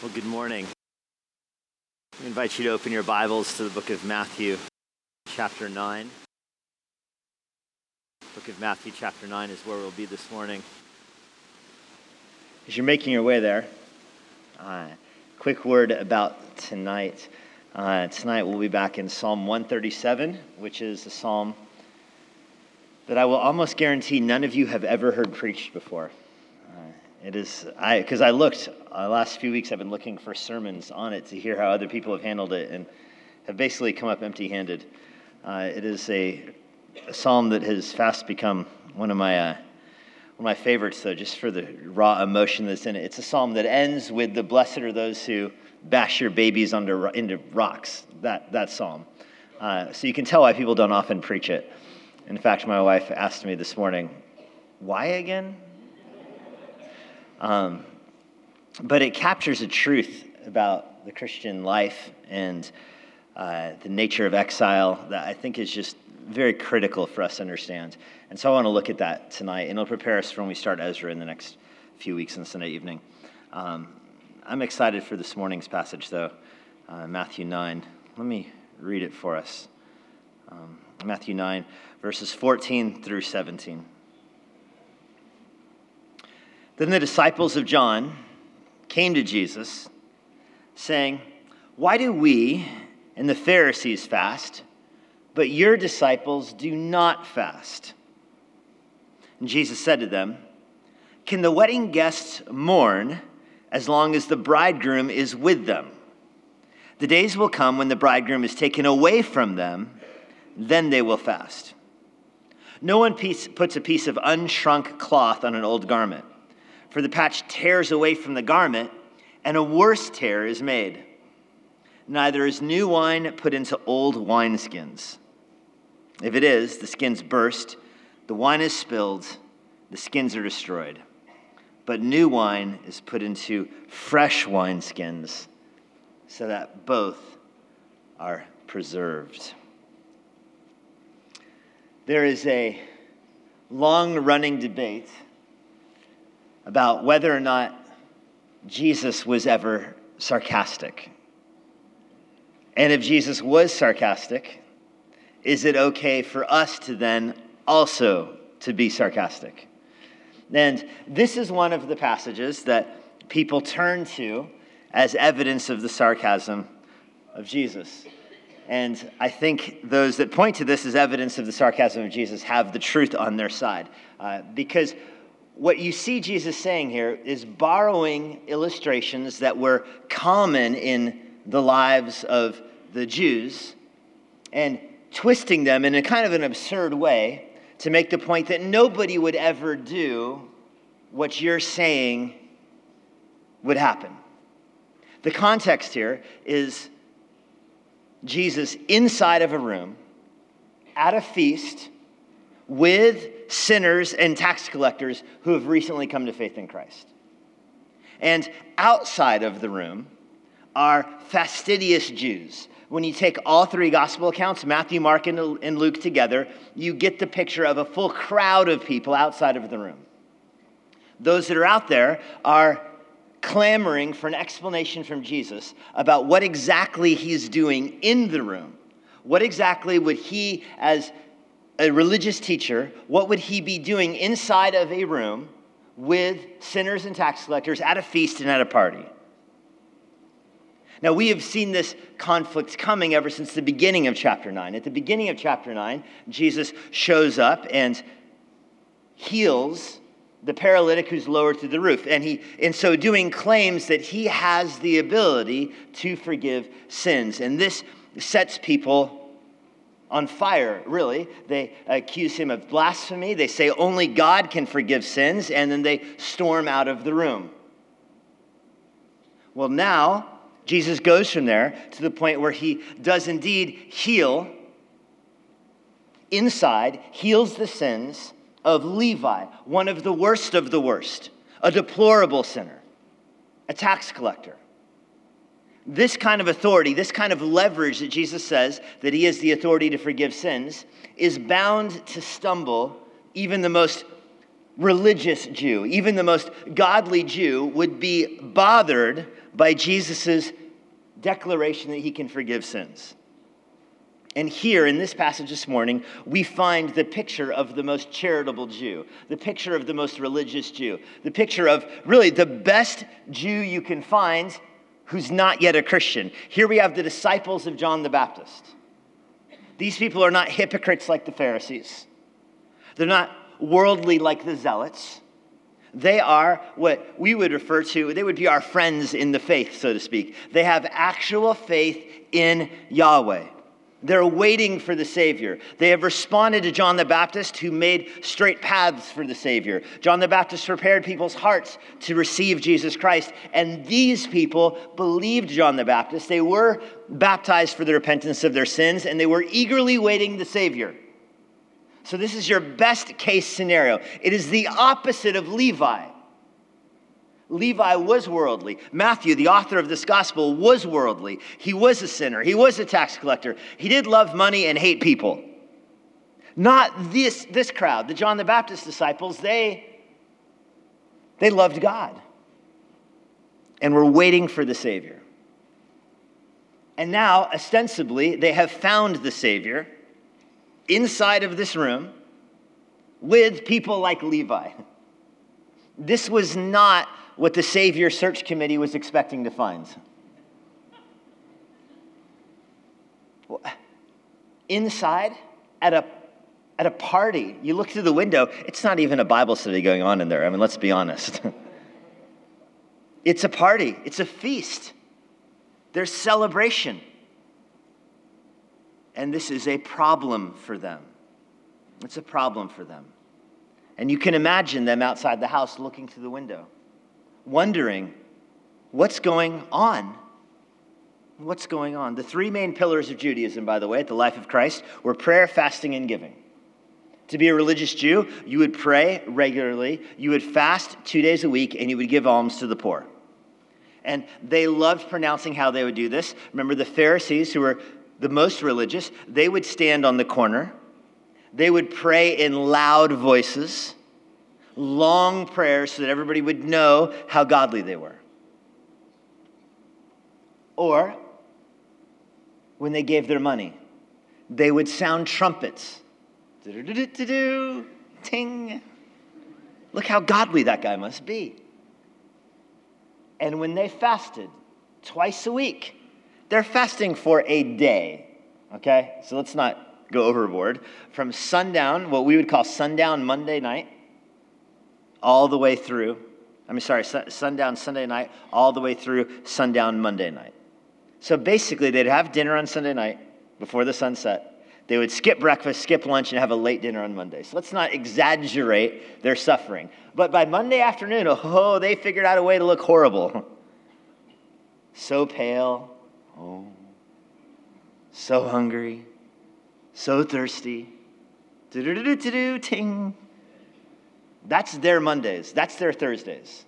Well, good morning. I invite you to open your Bibles to the book of Matthew, chapter 9. book of Matthew, chapter 9 is where we'll be this morning. As you're making your way there, uh, quick word about tonight. Uh, tonight we'll be back in Psalm 137, which is a psalm that I will almost guarantee none of you have ever heard preached before. It is, because I looked, uh, last few weeks I've been looking for sermons on it to hear how other people have handled it and have basically come up empty handed. Uh, it is a, a, psalm that has fast become one of my, uh, one of my favorites, though, just for the raw emotion that's in it. It's a psalm that ends with the blessed are those who bash your babies under, into rocks, that, that psalm. Uh, so you can tell why people don't often preach it. In fact, my wife asked me this morning, why again? Um, but it captures a truth about the Christian life and uh, the nature of exile that I think is just very critical for us to understand. And so I want to look at that tonight, and it'll prepare us for when we start Ezra in the next few weeks on Sunday evening. Um, I'm excited for this morning's passage, though, uh, Matthew 9. Let me read it for us. Um, Matthew 9, verses 14 through 17. Then the disciples of John came to Jesus, saying, Why do we and the Pharisees fast, but your disciples do not fast? And Jesus said to them, Can the wedding guests mourn as long as the bridegroom is with them? The days will come when the bridegroom is taken away from them, then they will fast. No one piece, puts a piece of unshrunk cloth on an old garment for the patch tears away from the garment, and a worse tear is made. Neither is new wine put into old wineskins. If it is, the skins burst, the wine is spilled, the skins are destroyed. But new wine is put into fresh wineskins, so that both are preserved. There is a long running debate about whether or not Jesus was ever sarcastic. And if Jesus was sarcastic, is it okay for us to then also to be sarcastic? And this is one of the passages that people turn to as evidence of the sarcasm of Jesus. And I think those that point to this as evidence of the sarcasm of Jesus have the truth on their side. Uh, because what you see Jesus saying here is borrowing illustrations that were common in the lives of the Jews and twisting them in a kind of an absurd way to make the point that nobody would ever do what you're saying would happen. The context here is Jesus inside of a room at a feast with sinners and tax collectors who have recently come to faith in Christ. And outside of the room are fastidious Jews. When you take all three gospel accounts, Matthew, Mark, and Luke together, you get the picture of a full crowd of people outside of the room. Those that are out there are clamoring for an explanation from Jesus about what exactly he's doing in the room. What exactly would he, as a religious teacher, what would he be doing inside of a room with sinners and tax collectors at a feast and at a party? Now, we have seen this conflict coming ever since the beginning of chapter 9. At the beginning of chapter 9, Jesus shows up and heals the paralytic who's lowered through the roof. And he, in so doing, claims that he has the ability to forgive sins. And this sets people on fire, really. They accuse him of blasphemy. They say only God can forgive sins, and then they storm out of the room. Well, now, Jesus goes from there to the point where he does indeed heal inside, heals the sins of Levi, one of the worst of the worst, a deplorable sinner, a tax collector this kind of authority, this kind of leverage that Jesus says that he has the authority to forgive sins, is bound to stumble even the most religious Jew, even the most godly Jew would be bothered by Jesus' declaration that he can forgive sins. And here in this passage this morning, we find the picture of the most charitable Jew, the picture of the most religious Jew, the picture of really the best Jew you can find who's not yet a Christian. Here we have the disciples of John the Baptist. These people are not hypocrites like the Pharisees, they're not worldly like the zealots. They are what we would refer to, they would be our friends in the faith, so to speak. They have actual faith in Yahweh. They're waiting for the Savior. They have responded to John the Baptist, who made straight paths for the Savior. John the Baptist prepared people's hearts to receive Jesus Christ. And these people believed John the Baptist. They were baptized for the repentance of their sins, and they were eagerly waiting the Savior. So, this is your best case scenario. It is the opposite of Levi. Levi was worldly. Matthew, the author of this gospel, was worldly. He was a sinner. He was a tax collector. He did love money and hate people. Not this, this crowd, the John the Baptist disciples, they, they loved God and were waiting for the Savior. And now, ostensibly, they have found the Savior inside of this room with people like Levi. This was not what the Savior Search Committee was expecting to find. Inside, at a, at a party, you look through the window, it's not even a Bible study going on in there. I mean, let's be honest. it's a party, it's a feast, there's celebration. And this is a problem for them. It's a problem for them. And you can imagine them outside the house looking through the window wondering what's going on. What's going on? The three main pillars of Judaism, by the way, at the life of Christ were prayer, fasting, and giving. To be a religious Jew, you would pray regularly, you would fast two days a week, and you would give alms to the poor. And they loved pronouncing how they would do this. Remember, the Pharisees, who were the most religious, they would stand on the corner, they would pray in loud voices long prayers so that everybody would know how godly they were. Or, when they gave their money, they would sound trumpets. Ting. Look how godly that guy must be. And when they fasted twice a week, they're fasting for a day. Okay? So let's not go overboard. From sundown, what we would call sundown Monday night, all the way through, I mean, sorry, sundown Sunday night, all the way through sundown Monday night. So basically, they'd have dinner on Sunday night before the sun set. They would skip breakfast, skip lunch, and have a late dinner on Monday. So let's not exaggerate their suffering. But by Monday afternoon, oh, they figured out a way to look horrible. So pale, oh, so hungry, so thirsty. Do do do do do ting. That's their Mondays, that's their Thursdays.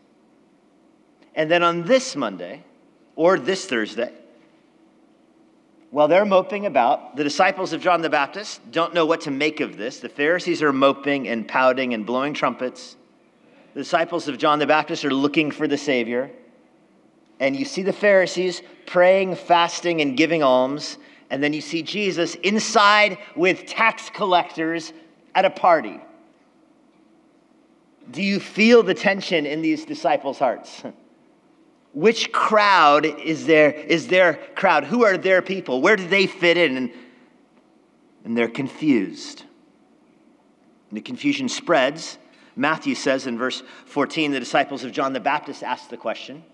And then on this Monday, or this Thursday, while they're moping about, the disciples of John the Baptist don't know what to make of this. The Pharisees are moping and pouting and blowing trumpets. The disciples of John the Baptist are looking for the Savior. And you see the Pharisees praying, fasting, and giving alms. And then you see Jesus inside with tax collectors at a party. Do you feel the tension in these disciples' hearts? Which crowd is their, is their crowd? Who are their people? Where do they fit in? And, and they're confused. And the confusion spreads. Matthew says in verse 14 the disciples of John the Baptist asked the question.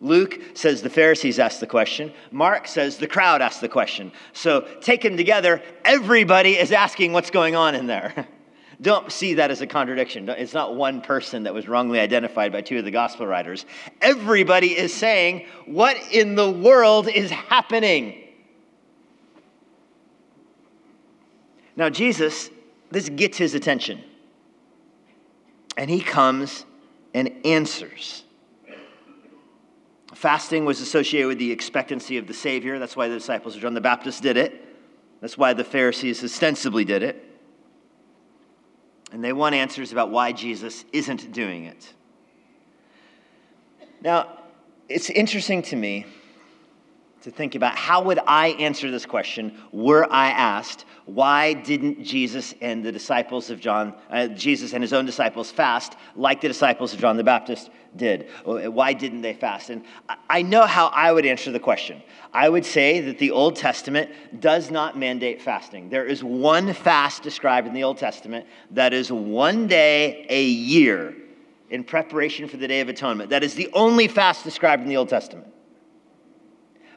Luke says the Pharisees asked the question. Mark says the crowd asked the question. So, taken together, everybody is asking what's going on in there. Don't see that as a contradiction. It's not one person that was wrongly identified by two of the gospel writers. Everybody is saying, What in the world is happening? Now, Jesus, this gets his attention. And he comes and answers. Fasting was associated with the expectancy of the Savior. That's why the disciples of John the Baptist did it. That's why the Pharisees ostensibly did it and they want answers about why Jesus isn't doing it. Now, it's interesting to me to think about how would I answer this question were I asked, why didn't Jesus and the disciples of John, uh, Jesus and his own disciples fast like the disciples of John the Baptist did? Why didn't they fast? And I know how I would answer the question. I would say that the Old Testament does not mandate fasting. There is one fast described in the Old Testament that is one day a year in preparation for the Day of Atonement. That is the only fast described in the Old Testament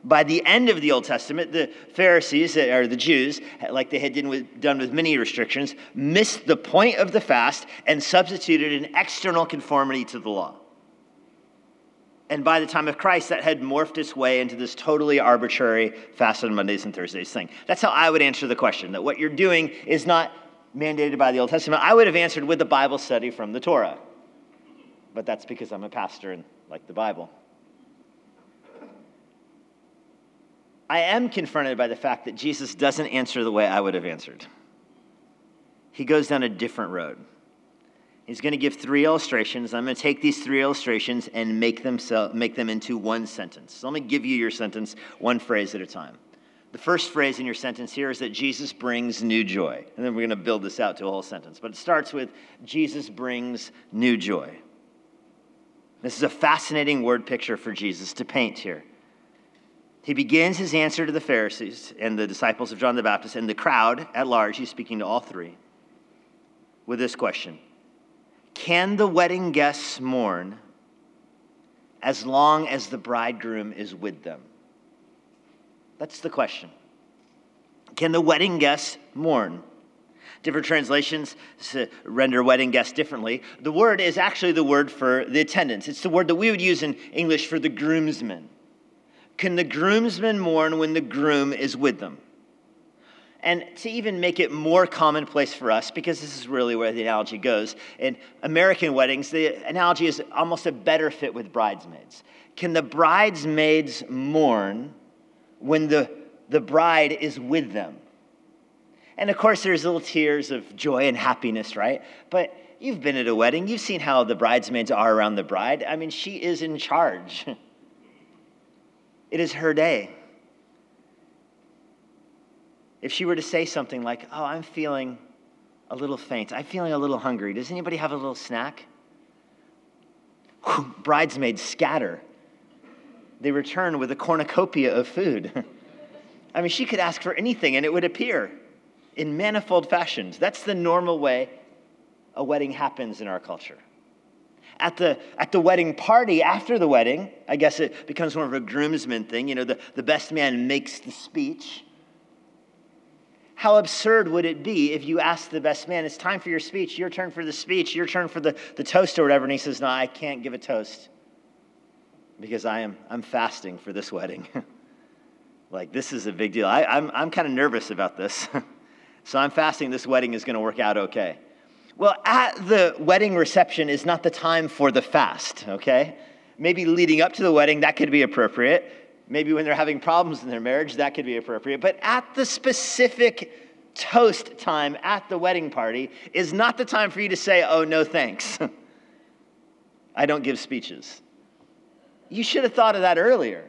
by the end of the Old Testament, the Pharisees, or the Jews, like they had done with many restrictions, missed the point of the fast and substituted an external conformity to the law. And by the time of Christ, that had morphed its way into this totally arbitrary fast on Mondays and Thursdays thing. That's how I would answer the question that what you're doing is not mandated by the Old Testament. I would have answered with a Bible study from the Torah. But that's because I'm a pastor and like the Bible. I am confronted by the fact that Jesus doesn't answer the way I would have answered. He goes down a different road. He's going to give three illustrations. I'm going to take these three illustrations and make them, so, make them into one sentence. So let me give you your sentence one phrase at a time. The first phrase in your sentence here is that Jesus brings new joy. And then we're going to build this out to a whole sentence. But it starts with Jesus brings new joy. This is a fascinating word picture for Jesus to paint here. He begins his answer to the Pharisees and the disciples of John the Baptist and the crowd at large. He's speaking to all three with this question Can the wedding guests mourn as long as the bridegroom is with them? That's the question. Can the wedding guests mourn? Different translations render wedding guests differently. The word is actually the word for the attendants. It's the word that we would use in English for the groomsmen. Can the groomsmen mourn when the groom is with them? And to even make it more commonplace for us, because this is really where the analogy goes, in American weddings, the analogy is almost a better fit with bridesmaids. Can the bridesmaids mourn when the, the bride is with them? And of course, there's little tears of joy and happiness, right? But you've been at a wedding, you've seen how the bridesmaids are around the bride. I mean, she is in charge. It is her day. If she were to say something like, Oh, I'm feeling a little faint, I'm feeling a little hungry, does anybody have a little snack? Bridesmaids scatter. They return with a cornucopia of food. I mean, she could ask for anything and it would appear in manifold fashions. That's the normal way a wedding happens in our culture at the, at the wedding party after the wedding, I guess it becomes more of a groomsman thing. You know, the, the best man makes the speech. How absurd would it be if you asked the best man, it's time for your speech, your turn for the speech, your turn for the, the toast or whatever, and he says, No, I can't give a toast because I am I'm fasting for this wedding. like, this is a big deal. I, I'm, I'm kind of nervous about this. so I'm fasting, this wedding is going to work out okay. Well, at the wedding reception is not the time for the fast, okay? Maybe leading up to the wedding, that could be appropriate. Maybe when they're having problems in their marriage, that could be appropriate. But at the specific toast time at the wedding party is not the time for you to say, oh, no thanks. I don't give speeches. You should have thought of that earlier.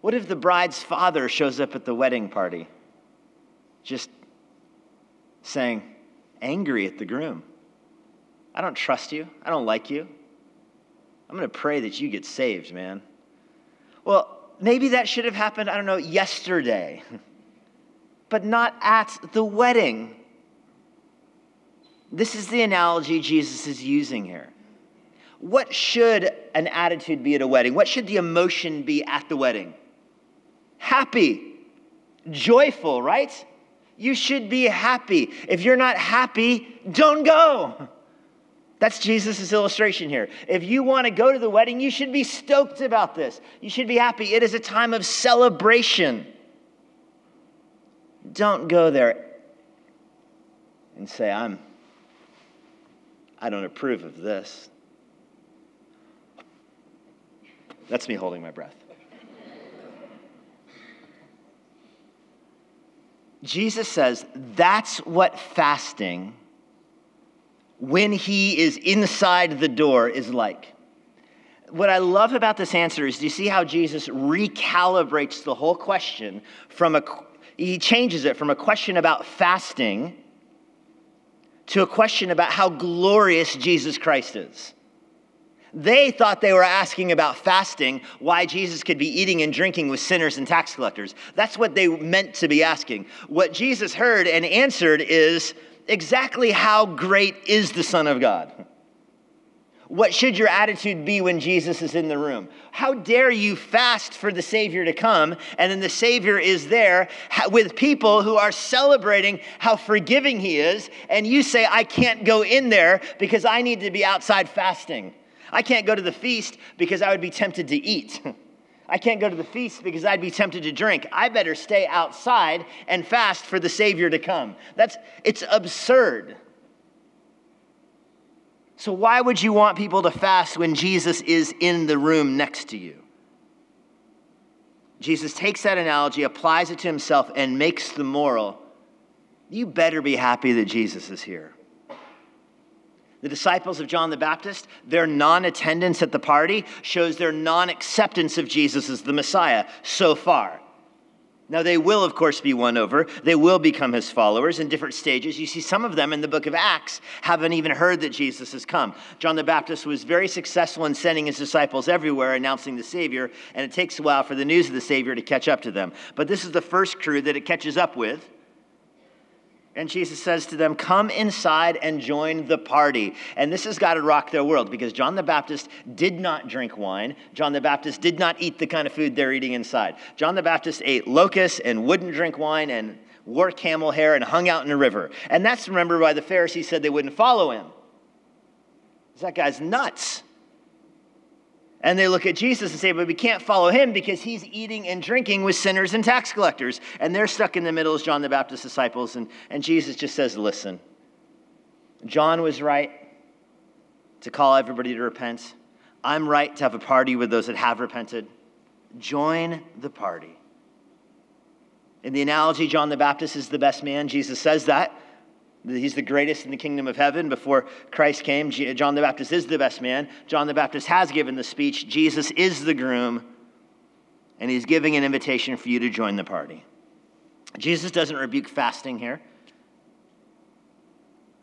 What if the bride's father shows up at the wedding party? Just saying, angry at the groom. I don't trust you. I don't like you. I'm going to pray that you get saved, man. Well, maybe that should have happened, I don't know, yesterday, but not at the wedding. This is the analogy Jesus is using here. What should an attitude be at a wedding? What should the emotion be at the wedding? Happy, joyful, right? You should be happy. If you're not happy, don't go. That's Jesus' illustration here. If you want to go to the wedding, you should be stoked about this. You should be happy. It is a time of celebration. Don't go there and say, I'm, I don't approve of this. That's me holding my breath. Jesus says that's what fasting, when he is inside the door, is like. what I love about this answer is do you see how Jesus recalibrates the whole question from a, he changes it from a question about fasting to a question about how glorious Jesus Christ is. They thought they were asking about fasting, why Jesus could be eating and drinking with sinners and tax collectors. That's what they meant to be asking. What Jesus heard and answered is exactly how great is the Son of God? What should your attitude be when Jesus is in the room? How dare you fast for the Savior to come, and then the Savior is there with people who are celebrating how forgiving He is, and you say, I can't go in there because I need to be outside fasting. I can't go to the feast because I would be tempted to eat. I can't go to the feast because I'd be tempted to drink. I better stay outside and fast for the Savior to come. That's it's absurd. So why would you want people to fast when Jesus is in the room next to you? Jesus takes that analogy, applies it to himself, and makes the moral. You better be happy that Jesus is here. The disciples of John the Baptist, their non attendance at the party shows their non acceptance of Jesus as the Messiah so far. Now, they will, of course, be won over. They will become his followers in different stages. You see, some of them in the book of Acts haven't even heard that Jesus has come. John the Baptist was very successful in sending his disciples everywhere announcing the Savior, and it takes a while for the news of the Savior to catch up to them. But this is the first crew that it catches up with. And Jesus says to them, Come inside and join the party. And this has got to rock their world because John the Baptist did not drink wine. John the Baptist did not eat the kind of food they're eating inside. John the Baptist ate locusts and wouldn't drink wine and wore camel hair and hung out in a river. And that's, remember, why the Pharisees said they wouldn't follow him. That guy's nuts. And they look at Jesus and say, but we can't follow him because he's eating and drinking with sinners and tax collectors. And they're stuck in the middle as John the Baptist's disciples. And, and Jesus just says, listen, John was right to call everybody to repent. I'm right to have a party with those that have repented. Join the party. In the analogy, John the Baptist is the best man. Jesus says that. He's the greatest in the kingdom of heaven. Before Christ came, John the Baptist is the best man. John the Baptist has given the speech. Jesus is the groom, and he's giving an invitation for you to join the party. Jesus doesn't rebuke fasting here.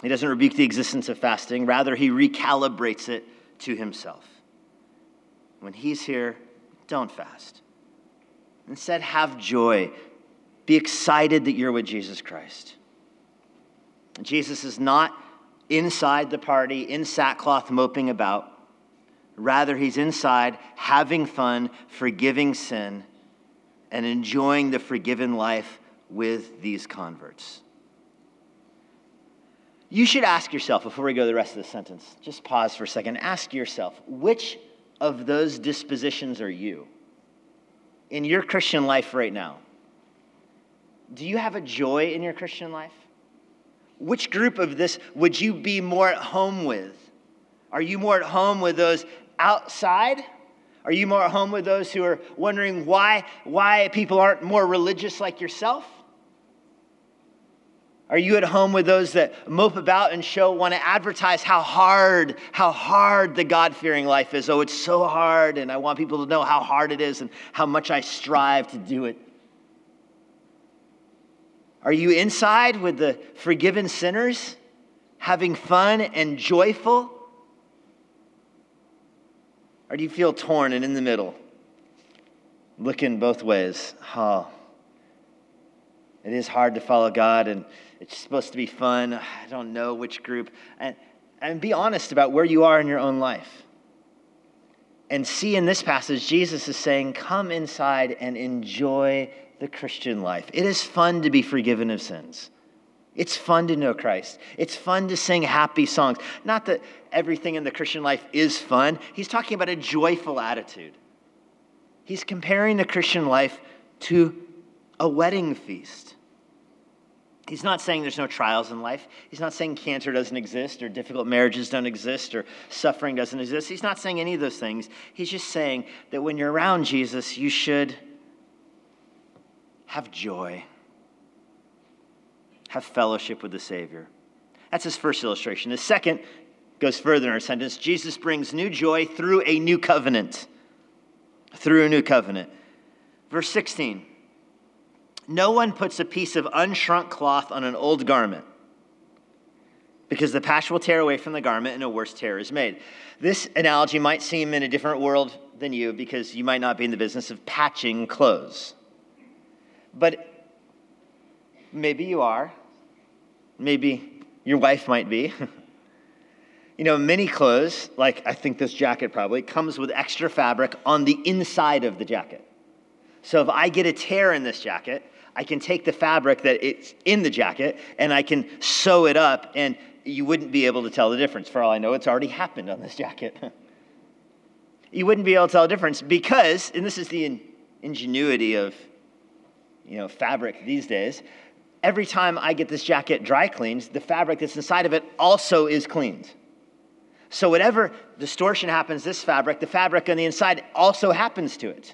He doesn't rebuke the existence of fasting. Rather, he recalibrates it to himself. When he's here, don't fast. Instead, have joy. Be excited that you're with Jesus Christ. Jesus is not inside the party, in sackcloth, moping about. Rather, he's inside having fun, forgiving sin, and enjoying the forgiven life with these converts. You should ask yourself before we go to the rest of the sentence, just pause for a second. Ask yourself, which of those dispositions are you in your Christian life right now? Do you have a joy in your Christian life? Which group of this would you be more at home with? Are you more at home with those outside? Are you more at home with those who are wondering why, why people aren't more religious like yourself? Are you at home with those that mope about and show, want to advertise how hard, how hard the God fearing life is? Oh, it's so hard, and I want people to know how hard it is and how much I strive to do it. Are you inside with the forgiven sinners, having fun and joyful? Or do you feel torn and in the middle, looking both ways? Oh, it is hard to follow God, and it's supposed to be fun. I don't know which group. And, and be honest about where you are in your own life. And see in this passage, Jesus is saying, Come inside and enjoy the Christian life. It is fun to be forgiven of sins. It's fun to know Christ. It's fun to sing happy songs. Not that everything in the Christian life is fun, he's talking about a joyful attitude. He's comparing the Christian life to a wedding feast. He's not saying there's no trials in life. He's not saying cancer doesn't exist or difficult marriages don't exist or suffering doesn't exist. He's not saying any of those things. He's just saying that when you're around Jesus, you should have joy, have fellowship with the Savior. That's his first illustration. The second goes further in our sentence Jesus brings new joy through a new covenant. Through a new covenant. Verse 16 No one puts a piece of unshrunk cloth on an old garment because the patch will tear away from the garment and a worse tear is made. This analogy might seem in a different world than you because you might not be in the business of patching clothes. But maybe you are. Maybe your wife might be. you know, many clothes, like I think this jacket probably, comes with extra fabric on the inside of the jacket. So if I get a tear in this jacket, I can take the fabric that it's in the jacket and I can sew it up, and you wouldn't be able to tell the difference. For all I know, it's already happened on this jacket. you wouldn't be able to tell the difference because, and this is the ingenuity of you know, fabric these days, every time I get this jacket dry cleaned, the fabric that's inside of it also is cleaned. So, whatever distortion happens this fabric, the fabric on the inside also happens to it.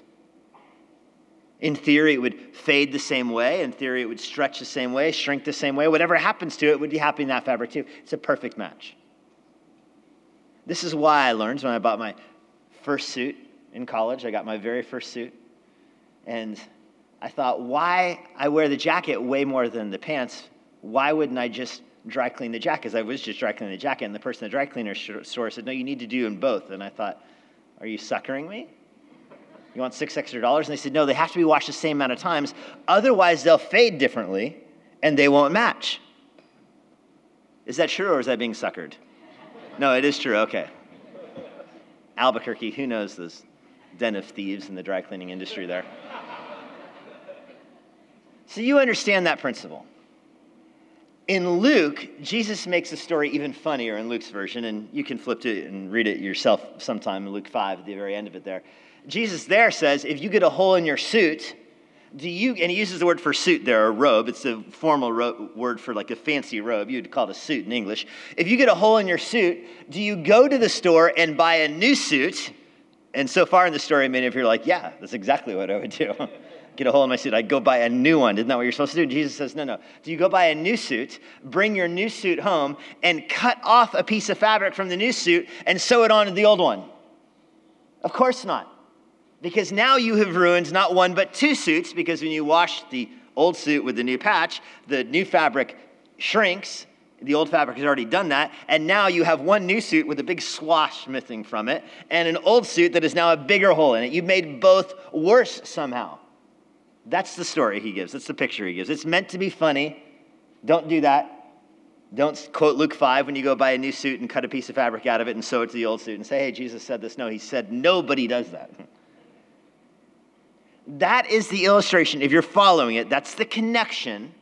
In theory, it would fade the same way. In theory, it would stretch the same way, shrink the same way. Whatever happens to it would be happening in that fabric too. It's a perfect match. This is why I learned when I bought my first suit in college. I got my very first suit. And I thought, why I wear the jacket way more than the pants? Why wouldn't I just dry clean the jacket? Because I was just dry cleaning the jacket, and the person at the dry cleaner store said, no, you need to do them both. And I thought, are you suckering me? You want six extra dollars? And they said, no, they have to be washed the same amount of times. Otherwise, they'll fade differently and they won't match. Is that true or is that being suckered? No, it is true. Okay. Albuquerque, who knows this den of thieves in the dry cleaning industry there? So you understand that principle. In Luke, Jesus makes the story even funnier in Luke's version, and you can flip to it and read it yourself sometime in Luke 5 at the very end of it there. Jesus there says, if you get a hole in your suit, do you, and he uses the word for suit there, a robe, it's a formal ro- word for like a fancy robe. You'd call it a suit in English. If you get a hole in your suit, do you go to the store and buy a new suit? And so far in the story, many of you are like, yeah, that's exactly what I would do. get a hole in my suit, I go buy a new one. Isn't that what you're supposed to do? Jesus says, no, no. Do you go buy a new suit, bring your new suit home, and cut off a piece of fabric from the new suit and sew it onto the old one? Of course not. Because now you have ruined not one but two suits, because when you wash the old suit with the new patch, the new fabric shrinks. The old fabric has already done that. And now you have one new suit with a big swash missing from it, and an old suit that is now a bigger hole in it. You've made both worse somehow. That's the story he gives. That's the picture he gives. It's meant to be funny. Don't do that. Don't quote Luke 5 when you go buy a new suit and cut a piece of fabric out of it and sew it to the old suit and say, hey, Jesus said this. No, he said nobody does that. That is the illustration. If you're following it, that's the connection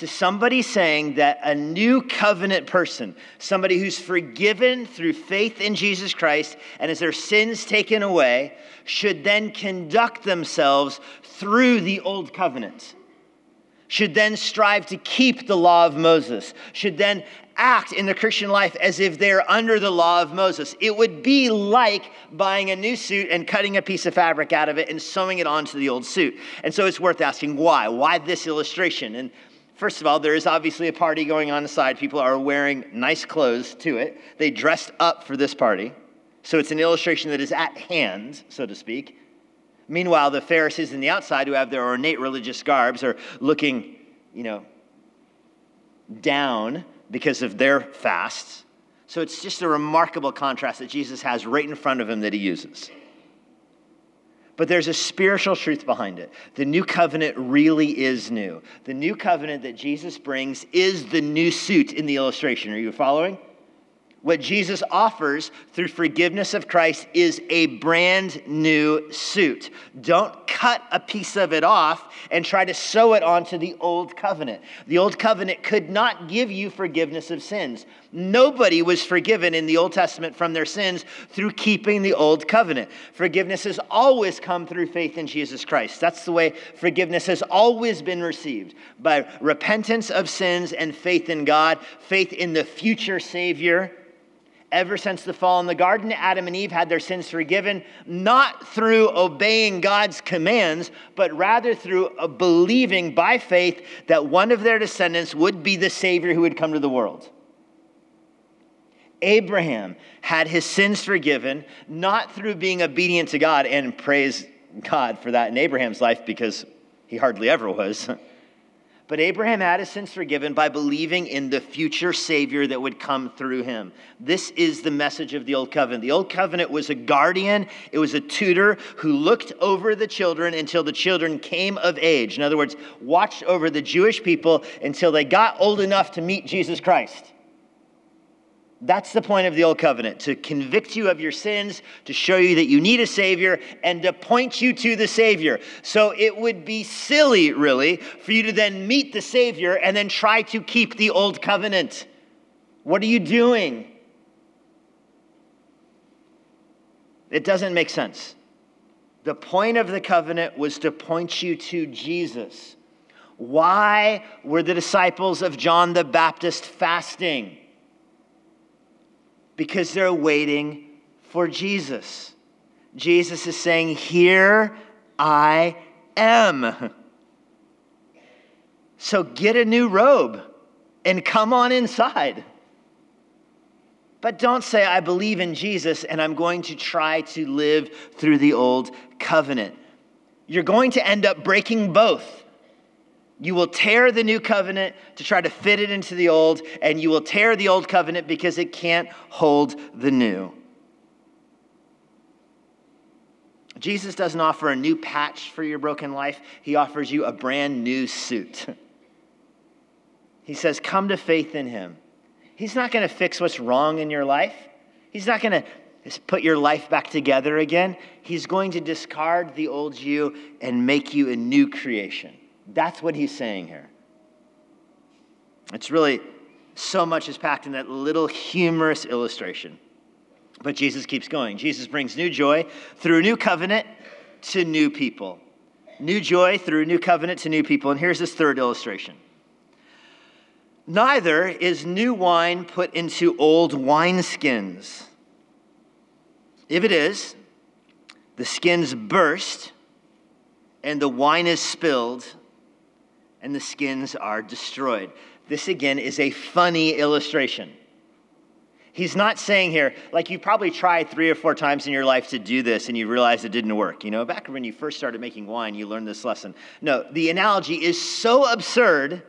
to somebody saying that a new covenant person, somebody who's forgiven through faith in Jesus Christ and has their sins taken away, should then conduct themselves through the old covenant, should then strive to keep the law of Moses, should then act in the Christian life as if they're under the law of Moses. It would be like buying a new suit and cutting a piece of fabric out of it and sewing it onto the old suit. And so it's worth asking why? Why this illustration? And First of all, there is obviously a party going on inside. People are wearing nice clothes to it. They dressed up for this party. So it's an illustration that is at hand, so to speak. Meanwhile, the Pharisees in the outside, who have their ornate religious garbs, are looking, you know, down because of their fasts. So it's just a remarkable contrast that Jesus has right in front of him that he uses. But there's a spiritual truth behind it. The new covenant really is new. The new covenant that Jesus brings is the new suit in the illustration. Are you following? What Jesus offers through forgiveness of Christ is a brand new suit. Don't cut a piece of it off and try to sew it onto the old covenant. The old covenant could not give you forgiveness of sins. Nobody was forgiven in the Old Testament from their sins through keeping the old covenant. Forgiveness has always come through faith in Jesus Christ. That's the way forgiveness has always been received by repentance of sins and faith in God, faith in the future Savior Ever since the fall in the garden, Adam and Eve had their sins forgiven, not through obeying God's commands, but rather through uh, believing by faith that one of their descendants would be the Savior who would come to the world. Abraham had his sins forgiven, not through being obedient to God, and praise God for that in Abraham's life because he hardly ever was. But Abraham had his sins forgiven by believing in the future Savior that would come through him. This is the message of the Old Covenant. The Old Covenant was a guardian, it was a tutor who looked over the children until the children came of age. In other words, watched over the Jewish people until they got old enough to meet Jesus Christ. That's the point of the Old Covenant to convict you of your sins, to show you that you need a Savior, and to point you to the Savior. So it would be silly, really, for you to then meet the Savior and then try to keep the Old Covenant. What are you doing? It doesn't make sense. The point of the covenant was to point you to Jesus. Why were the disciples of John the Baptist fasting? Because they're waiting for Jesus. Jesus is saying, Here I am. So get a new robe and come on inside. But don't say, I believe in Jesus and I'm going to try to live through the old covenant. You're going to end up breaking both. You will tear the new covenant to try to fit it into the old, and you will tear the old covenant because it can't hold the new. Jesus doesn't offer a new patch for your broken life, He offers you a brand new suit. He says, Come to faith in Him. He's not going to fix what's wrong in your life, He's not going to put your life back together again. He's going to discard the old you and make you a new creation. That's what he's saying here. It's really so much is packed in that little humorous illustration. But Jesus keeps going. Jesus brings new joy through a new covenant to new people. New joy through a new covenant to new people. And here's this third illustration. Neither is new wine put into old wineskins. If it is, the skins burst and the wine is spilled and the skins are destroyed. This again is a funny illustration. He's not saying here, like you probably tried three or four times in your life to do this and you realized it didn't work. You know, back when you first started making wine, you learned this lesson. No, the analogy is so absurd.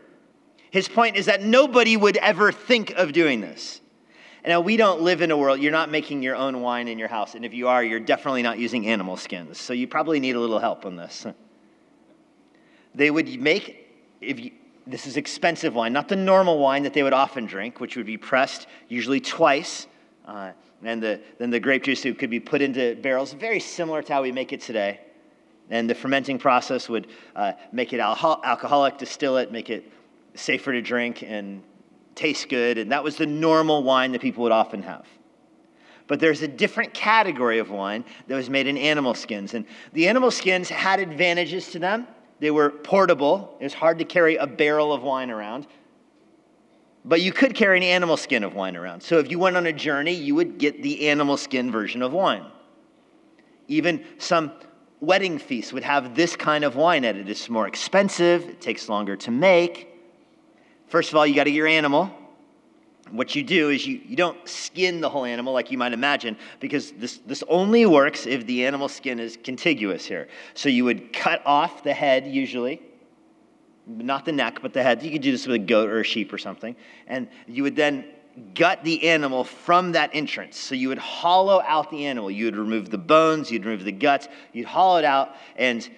His point is that nobody would ever think of doing this. And now, we don't live in a world, you're not making your own wine in your house. And if you are, you're definitely not using animal skins. So you probably need a little help on this. They would make if you, this is expensive wine, not the normal wine that they would often drink, which would be pressed usually twice. Uh, and the, then the grape juice could be put into barrels, very similar to how we make it today. And the fermenting process would uh, make it al- alcoholic, distill it, make it safer to drink, and taste good. And that was the normal wine that people would often have. But there's a different category of wine that was made in animal skins. And the animal skins had advantages to them they were portable. It was hard to carry a barrel of wine around. But you could carry an animal skin of wine around. So if you went on a journey, you would get the animal skin version of wine. Even some wedding feasts would have this kind of wine at it. It's more expensive, it takes longer to make. First of all, you got to get your animal what you do is you, you don't skin the whole animal like you might imagine, because this, this only works if the animal skin is contiguous here. So you would cut off the head usually, not the neck, but the head. You could do this with a goat or a sheep or something. And you would then gut the animal from that entrance. So you would hollow out the animal. You would remove the bones, you'd remove the guts, you'd hollow it out, and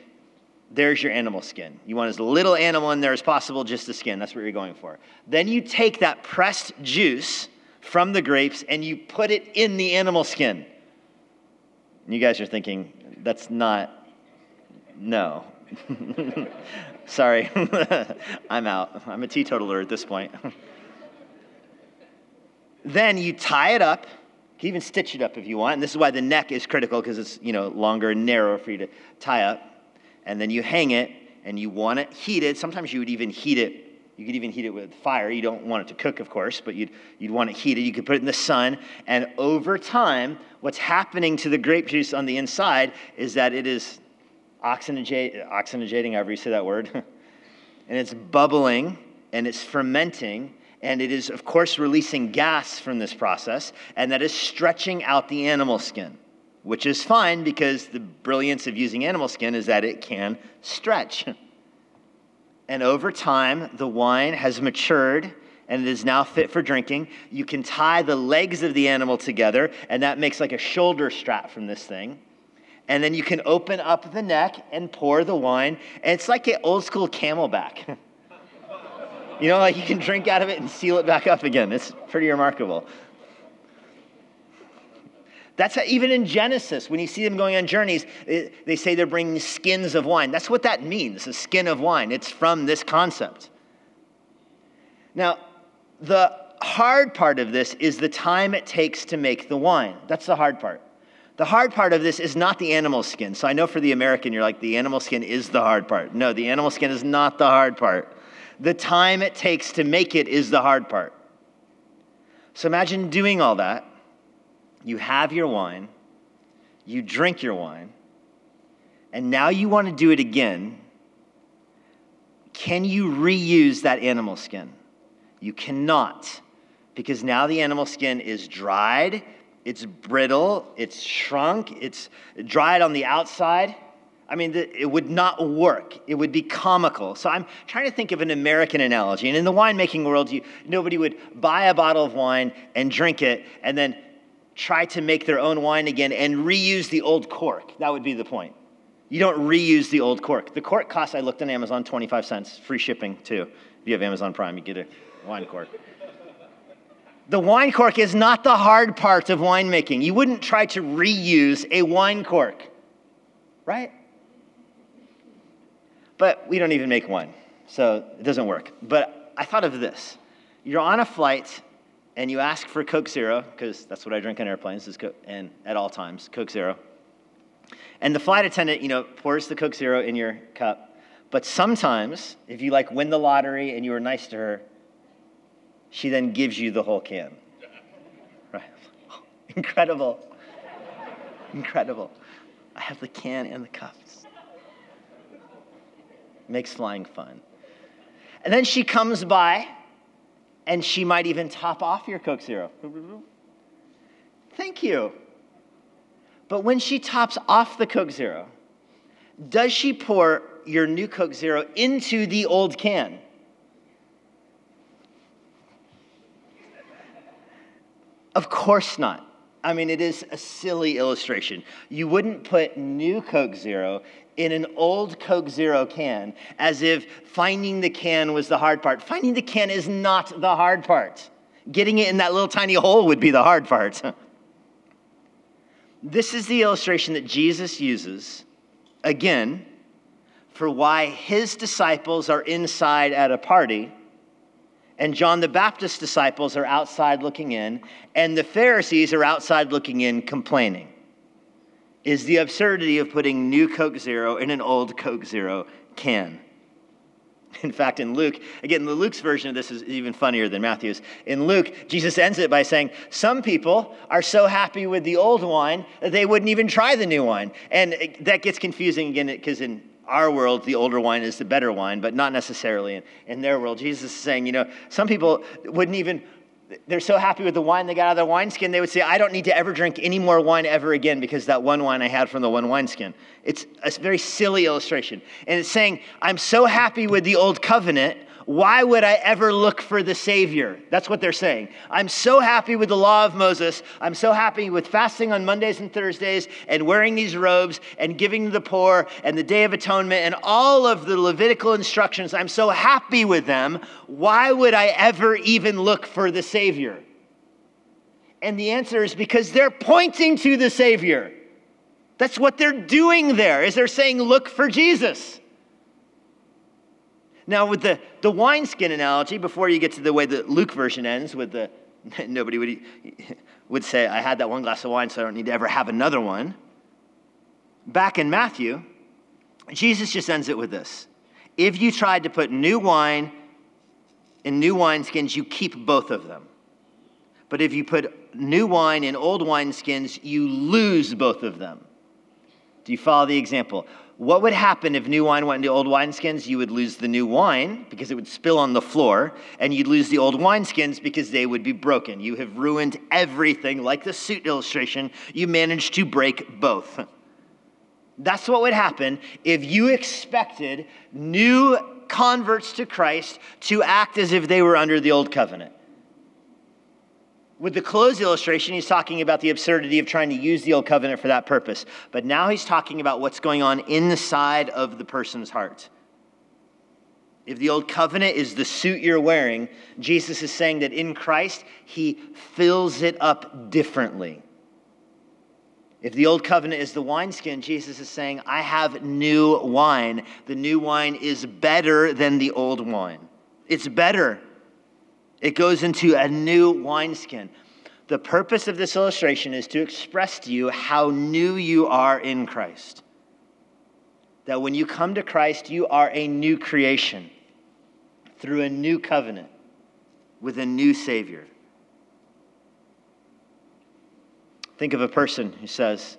there's your animal skin. You want as little animal in there as possible, just the skin. That's what you're going for. Then you take that pressed juice from the grapes and you put it in the animal skin. You guys are thinking, that's not, no. Sorry, I'm out. I'm a teetotaler at this point. then you tie it up. You can even stitch it up if you want. And this is why the neck is critical because it's, you know, longer and narrower for you to tie up and then you hang it and you want it heated. Sometimes you would even heat it. You could even heat it with fire. You don't want it to cook, of course, but you'd, you'd want it heated. You could put it in the sun. And over time, what's happening to the grape juice on the inside is that it is oxygenating, oxygenating however you say that word. and it's bubbling and it's fermenting and it is, of course, releasing gas from this process, and that is stretching out the animal skin, which is fine because the brilliance of using animal skin is that it can stretch. And over time, the wine has matured and it is now fit for drinking. You can tie the legs of the animal together, and that makes like a shoulder strap from this thing. And then you can open up the neck and pour the wine, and it's like an old school CamelBak. you know, like you can drink out of it and seal it back up again. It's pretty remarkable. That's how, even in Genesis, when you see them going on journeys, eh, they say they're bringing skins of wine. That's what that means, a skin of wine. It's from this concept. Now, the hard part of this is the time it takes to make the wine. That's the hard part. The hard part of this is not the animal skin. So I know for the American, you're like, the animal skin is the hard part. No, the animal skin is not the hard part. The time it takes to make it is the hard part. So imagine doing all that you have your wine, you drink your wine, and now you want to do it again. Can you reuse that animal skin? You cannot, because now the animal skin is dried, it's brittle, it's shrunk, it's dried on the outside. I mean, it would not work. It would be comical. So I'm trying to think of an American analogy. And in the winemaking world, you, nobody would buy a bottle of wine and drink it and then try to make their own wine again and reuse the old cork. That would be the point. You don't reuse the old cork. The cork costs, I looked on Amazon, 25 cents, free shipping too. If you have Amazon Prime, you get a wine cork. The wine cork is not the hard part of winemaking. You wouldn't try to reuse a wine cork, right? But we don't even make wine, so it doesn't work. But I thought of this. You're on a flight and you ask for Coke Zero, because that's what I drink on airplanes, is Coke, and at all times, Coke Zero. And the flight attendant, you know, pours the Coke Zero in your cup. But sometimes, if you like win the lottery and you are nice to her, she then gives you the whole can. Right? Incredible. Incredible. I have the can and the cups. Makes flying fun. And then she comes by and she might even top off your Coke Zero. Thank you. But when she tops off the Coke Zero, does she pour your new Coke Zero into the old can? Of course not. I mean, it is a silly illustration. You wouldn't put new Coke Zero in an old Coke Zero can as if finding the can was the hard part. Finding the can is not the hard part. Getting it in that little tiny hole would be the hard part. this is the illustration that Jesus uses, again, for why his disciples are inside at a party and John the Baptist's disciples are outside looking in, and the Pharisees are outside looking in complaining is the absurdity of putting new Coke Zero in an old Coke Zero can. In fact, in Luke, again, the Luke's version of this is even funnier than Matthew's. In Luke, Jesus ends it by saying, Some people are so happy with the old wine that they wouldn't even try the new wine. And that gets confusing again because in our world, the older wine is the better wine, but not necessarily in, in their world. Jesus is saying, you know, some people wouldn't even they're so happy with the wine they got out of their wineskin, they would say, I don't need to ever drink any more wine ever again because that one wine I had from the one wineskin. It's a very silly illustration. And it's saying, I'm so happy with the old covenant why would I ever look for the Savior? That's what they're saying. I'm so happy with the law of Moses. I'm so happy with fasting on Mondays and Thursdays and wearing these robes and giving to the poor and the Day of Atonement and all of the Levitical instructions. I'm so happy with them. Why would I ever even look for the Savior? And the answer is because they're pointing to the Savior. That's what they're doing there, is they're saying, look for Jesus. Now, with the, the wineskin analogy, before you get to the way the Luke version ends, with the nobody would, would say, I had that one glass of wine, so I don't need to ever have another one. Back in Matthew, Jesus just ends it with this If you tried to put new wine in new wineskins, you keep both of them. But if you put new wine in old wineskins, you lose both of them. Do you follow the example? What would happen if new wine went into old wineskins? You would lose the new wine because it would spill on the floor, and you'd lose the old wineskins because they would be broken. You have ruined everything, like the suit illustration. You managed to break both. That's what would happen if you expected new converts to Christ to act as if they were under the old covenant. With the clothes illustration, he's talking about the absurdity of trying to use the old covenant for that purpose. But now he's talking about what's going on inside of the person's heart. If the old covenant is the suit you're wearing, Jesus is saying that in Christ, he fills it up differently. If the old covenant is the wineskin, Jesus is saying, I have new wine. The new wine is better than the old wine. It's better. It goes into a new wineskin. The purpose of this illustration is to express to you how new you are in Christ. That when you come to Christ, you are a new creation through a new covenant with a new Savior. Think of a person who says,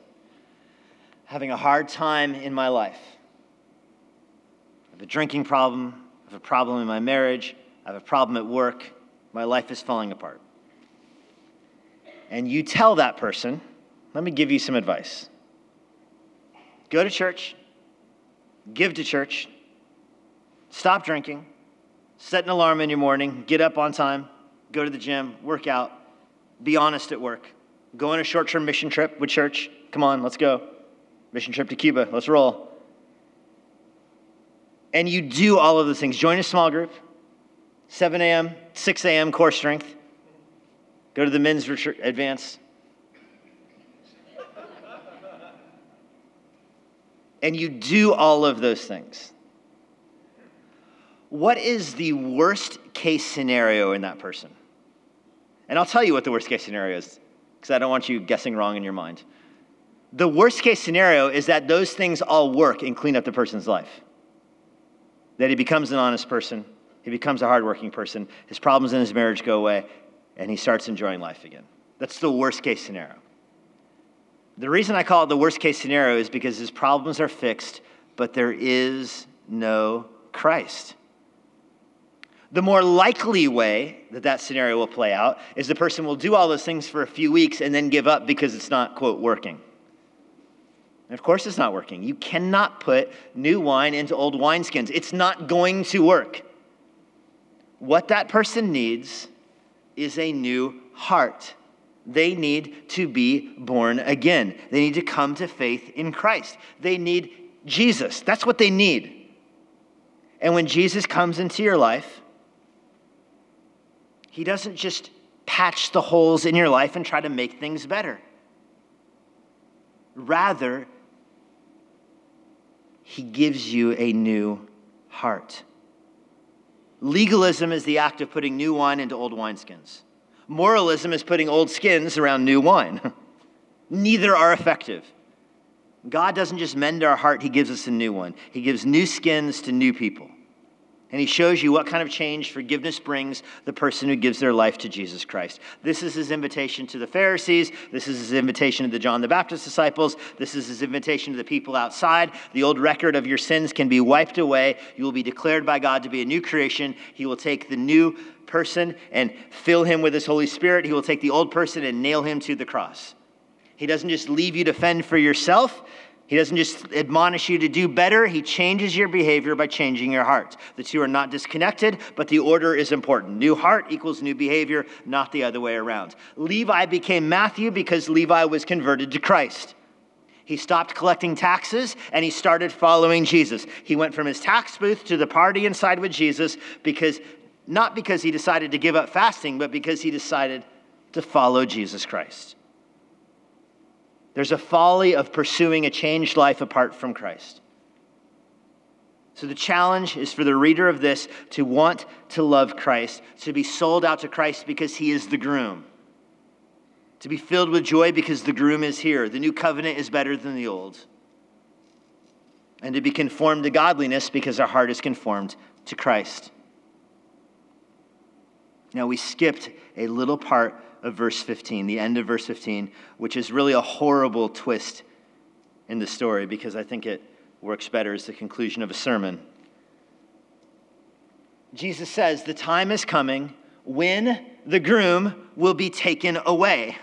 having a hard time in my life. I have a drinking problem, I have a problem in my marriage, I have a problem at work, my life is falling apart. And you tell that person, let me give you some advice. Go to church, give to church, stop drinking, set an alarm in your morning, get up on time, go to the gym, work out, be honest at work, go on a short term mission trip with church. Come on, let's go. Mission trip to Cuba, let's roll. And you do all of those things. Join a small group, 7 a.m., 6 a.m. core strength. Go to the men's retreat, advance. and you do all of those things. What is the worst case scenario in that person? And I'll tell you what the worst case scenario is, because I don't want you guessing wrong in your mind. The worst case scenario is that those things all work and clean up the person's life. That he becomes an honest person, he becomes a hardworking person. His problems in his marriage go away, and he starts enjoying life again. That's the worst case scenario. The reason I call it the worst case scenario is because his problems are fixed, but there is no Christ. The more likely way that that scenario will play out is the person will do all those things for a few weeks and then give up because it's not, quote, working. And of course, it's not working. You cannot put new wine into old wineskins, it's not going to work. What that person needs is a new heart. They need to be born again. They need to come to faith in Christ. They need Jesus. That's what they need. And when Jesus comes into your life, he doesn't just patch the holes in your life and try to make things better. Rather, he gives you a new heart. Legalism is the act of putting new wine into old wineskins. Moralism is putting old skins around new wine. Neither are effective. God doesn't just mend our heart, He gives us a new one. He gives new skins to new people. And he shows you what kind of change forgiveness brings the person who gives their life to Jesus Christ. This is his invitation to the Pharisees. This is his invitation to the John the Baptist disciples. This is his invitation to the people outside. The old record of your sins can be wiped away. You will be declared by God to be a new creation. He will take the new person and fill him with his Holy Spirit. He will take the old person and nail him to the cross. He doesn't just leave you to fend for yourself. He doesn't just admonish you to do better, he changes your behavior by changing your heart. The two are not disconnected, but the order is important. New heart equals new behavior, not the other way around. Levi became Matthew because Levi was converted to Christ. He stopped collecting taxes and he started following Jesus. He went from his tax booth to the party inside with Jesus because not because he decided to give up fasting, but because he decided to follow Jesus Christ. There's a folly of pursuing a changed life apart from Christ. So, the challenge is for the reader of this to want to love Christ, to be sold out to Christ because he is the groom, to be filled with joy because the groom is here. The new covenant is better than the old, and to be conformed to godliness because our heart is conformed to Christ. Now, we skipped a little part of verse 15, the end of verse 15, which is really a horrible twist in the story because I think it works better as the conclusion of a sermon. Jesus says, The time is coming when the groom will be taken away.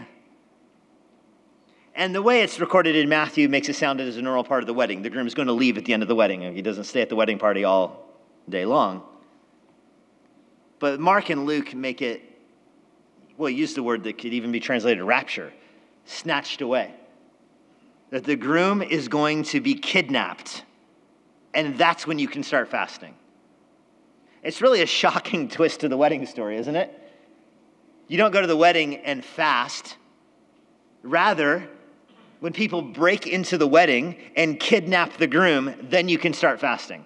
And the way it's recorded in Matthew makes it sound as a normal part of the wedding. The groom is going to leave at the end of the wedding. He doesn't stay at the wedding party all day long. But Mark and Luke make it, well, use the word that could even be translated rapture, snatched away. That the groom is going to be kidnapped. And that's when you can start fasting. It's really a shocking twist to the wedding story, isn't it? You don't go to the wedding and fast. Rather, when people break into the wedding and kidnap the groom, then you can start fasting.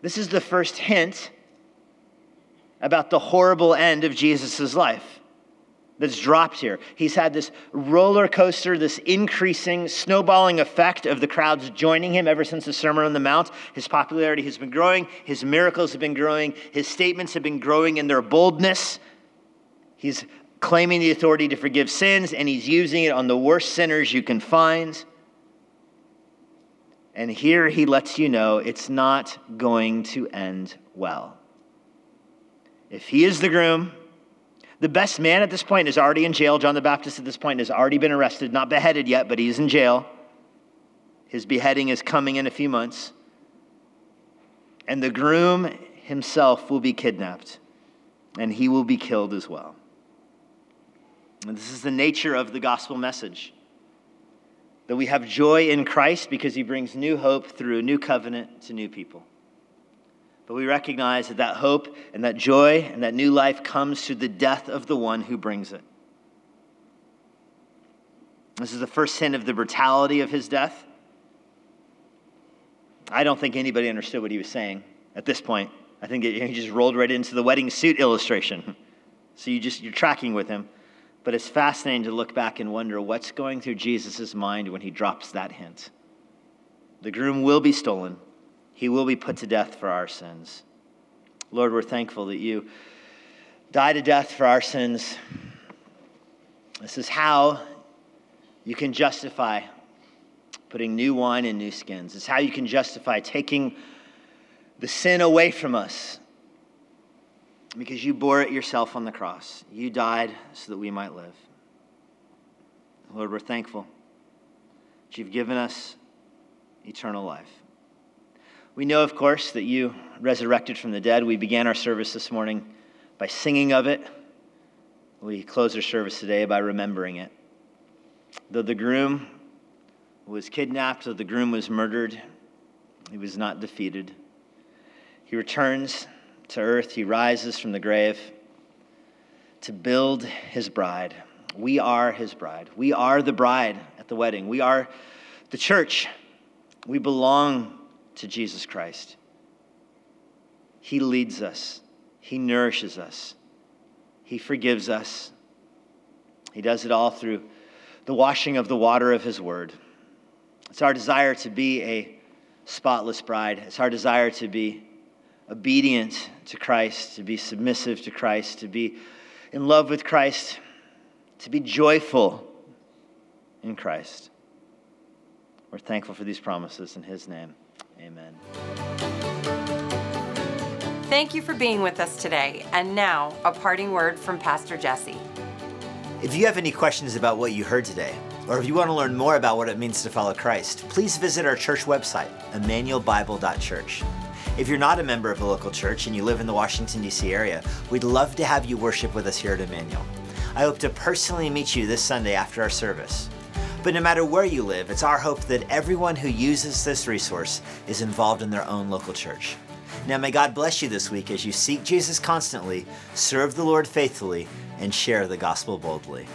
This is the first hint about the horrible end of Jesus' life that's dropped here. He's had this roller coaster, this increasing, snowballing effect of the crowds joining him ever since the Sermon on the Mount. His popularity has been growing, his miracles have been growing, his statements have been growing in their boldness. He's claiming the authority to forgive sins, and he's using it on the worst sinners you can find. And here he lets you know it's not going to end well. If he is the groom, the best man at this point is already in jail. John the Baptist at this point has already been arrested, not beheaded yet, but he's in jail. His beheading is coming in a few months. And the groom himself will be kidnapped, and he will be killed as well. And this is the nature of the gospel message that we have joy in Christ because he brings new hope through a new covenant to new people. But we recognize that that hope and that joy and that new life comes through the death of the one who brings it. This is the first hint of the brutality of his death. I don't think anybody understood what he was saying at this point. I think he just rolled right into the wedding suit illustration. So you just you're tracking with him. But it's fascinating to look back and wonder what's going through Jesus' mind when he drops that hint. The groom will be stolen, he will be put to death for our sins. Lord, we're thankful that you died to death for our sins. This is how you can justify putting new wine in new skins. It's how you can justify taking the sin away from us because you bore it yourself on the cross. You died so that we might live. Lord, we're thankful that you've given us eternal life. We know, of course, that you resurrected from the dead. We began our service this morning by singing of it. We close our service today by remembering it. Though the groom was kidnapped, though the groom was murdered, he was not defeated. He returns to earth, he rises from the grave to build his bride. We are his bride. We are the bride at the wedding. We are the church. We belong to Jesus Christ. He leads us, he nourishes us, he forgives us. He does it all through the washing of the water of his word. It's our desire to be a spotless bride. It's our desire to be obedient to Christ, to be submissive to Christ, to be in love with Christ, to be joyful in Christ. We're thankful for these promises in His name. Amen. Thank you for being with us today. And now, a parting word from Pastor Jesse. If you have any questions about what you heard today, or if you want to learn more about what it means to follow Christ, please visit our church website, emmanuelbible.church. If you're not a member of a local church and you live in the Washington, D.C. area, we'd love to have you worship with us here at Emmanuel. I hope to personally meet you this Sunday after our service. But no matter where you live, it's our hope that everyone who uses this resource is involved in their own local church. Now, may God bless you this week as you seek Jesus constantly, serve the Lord faithfully, and share the gospel boldly.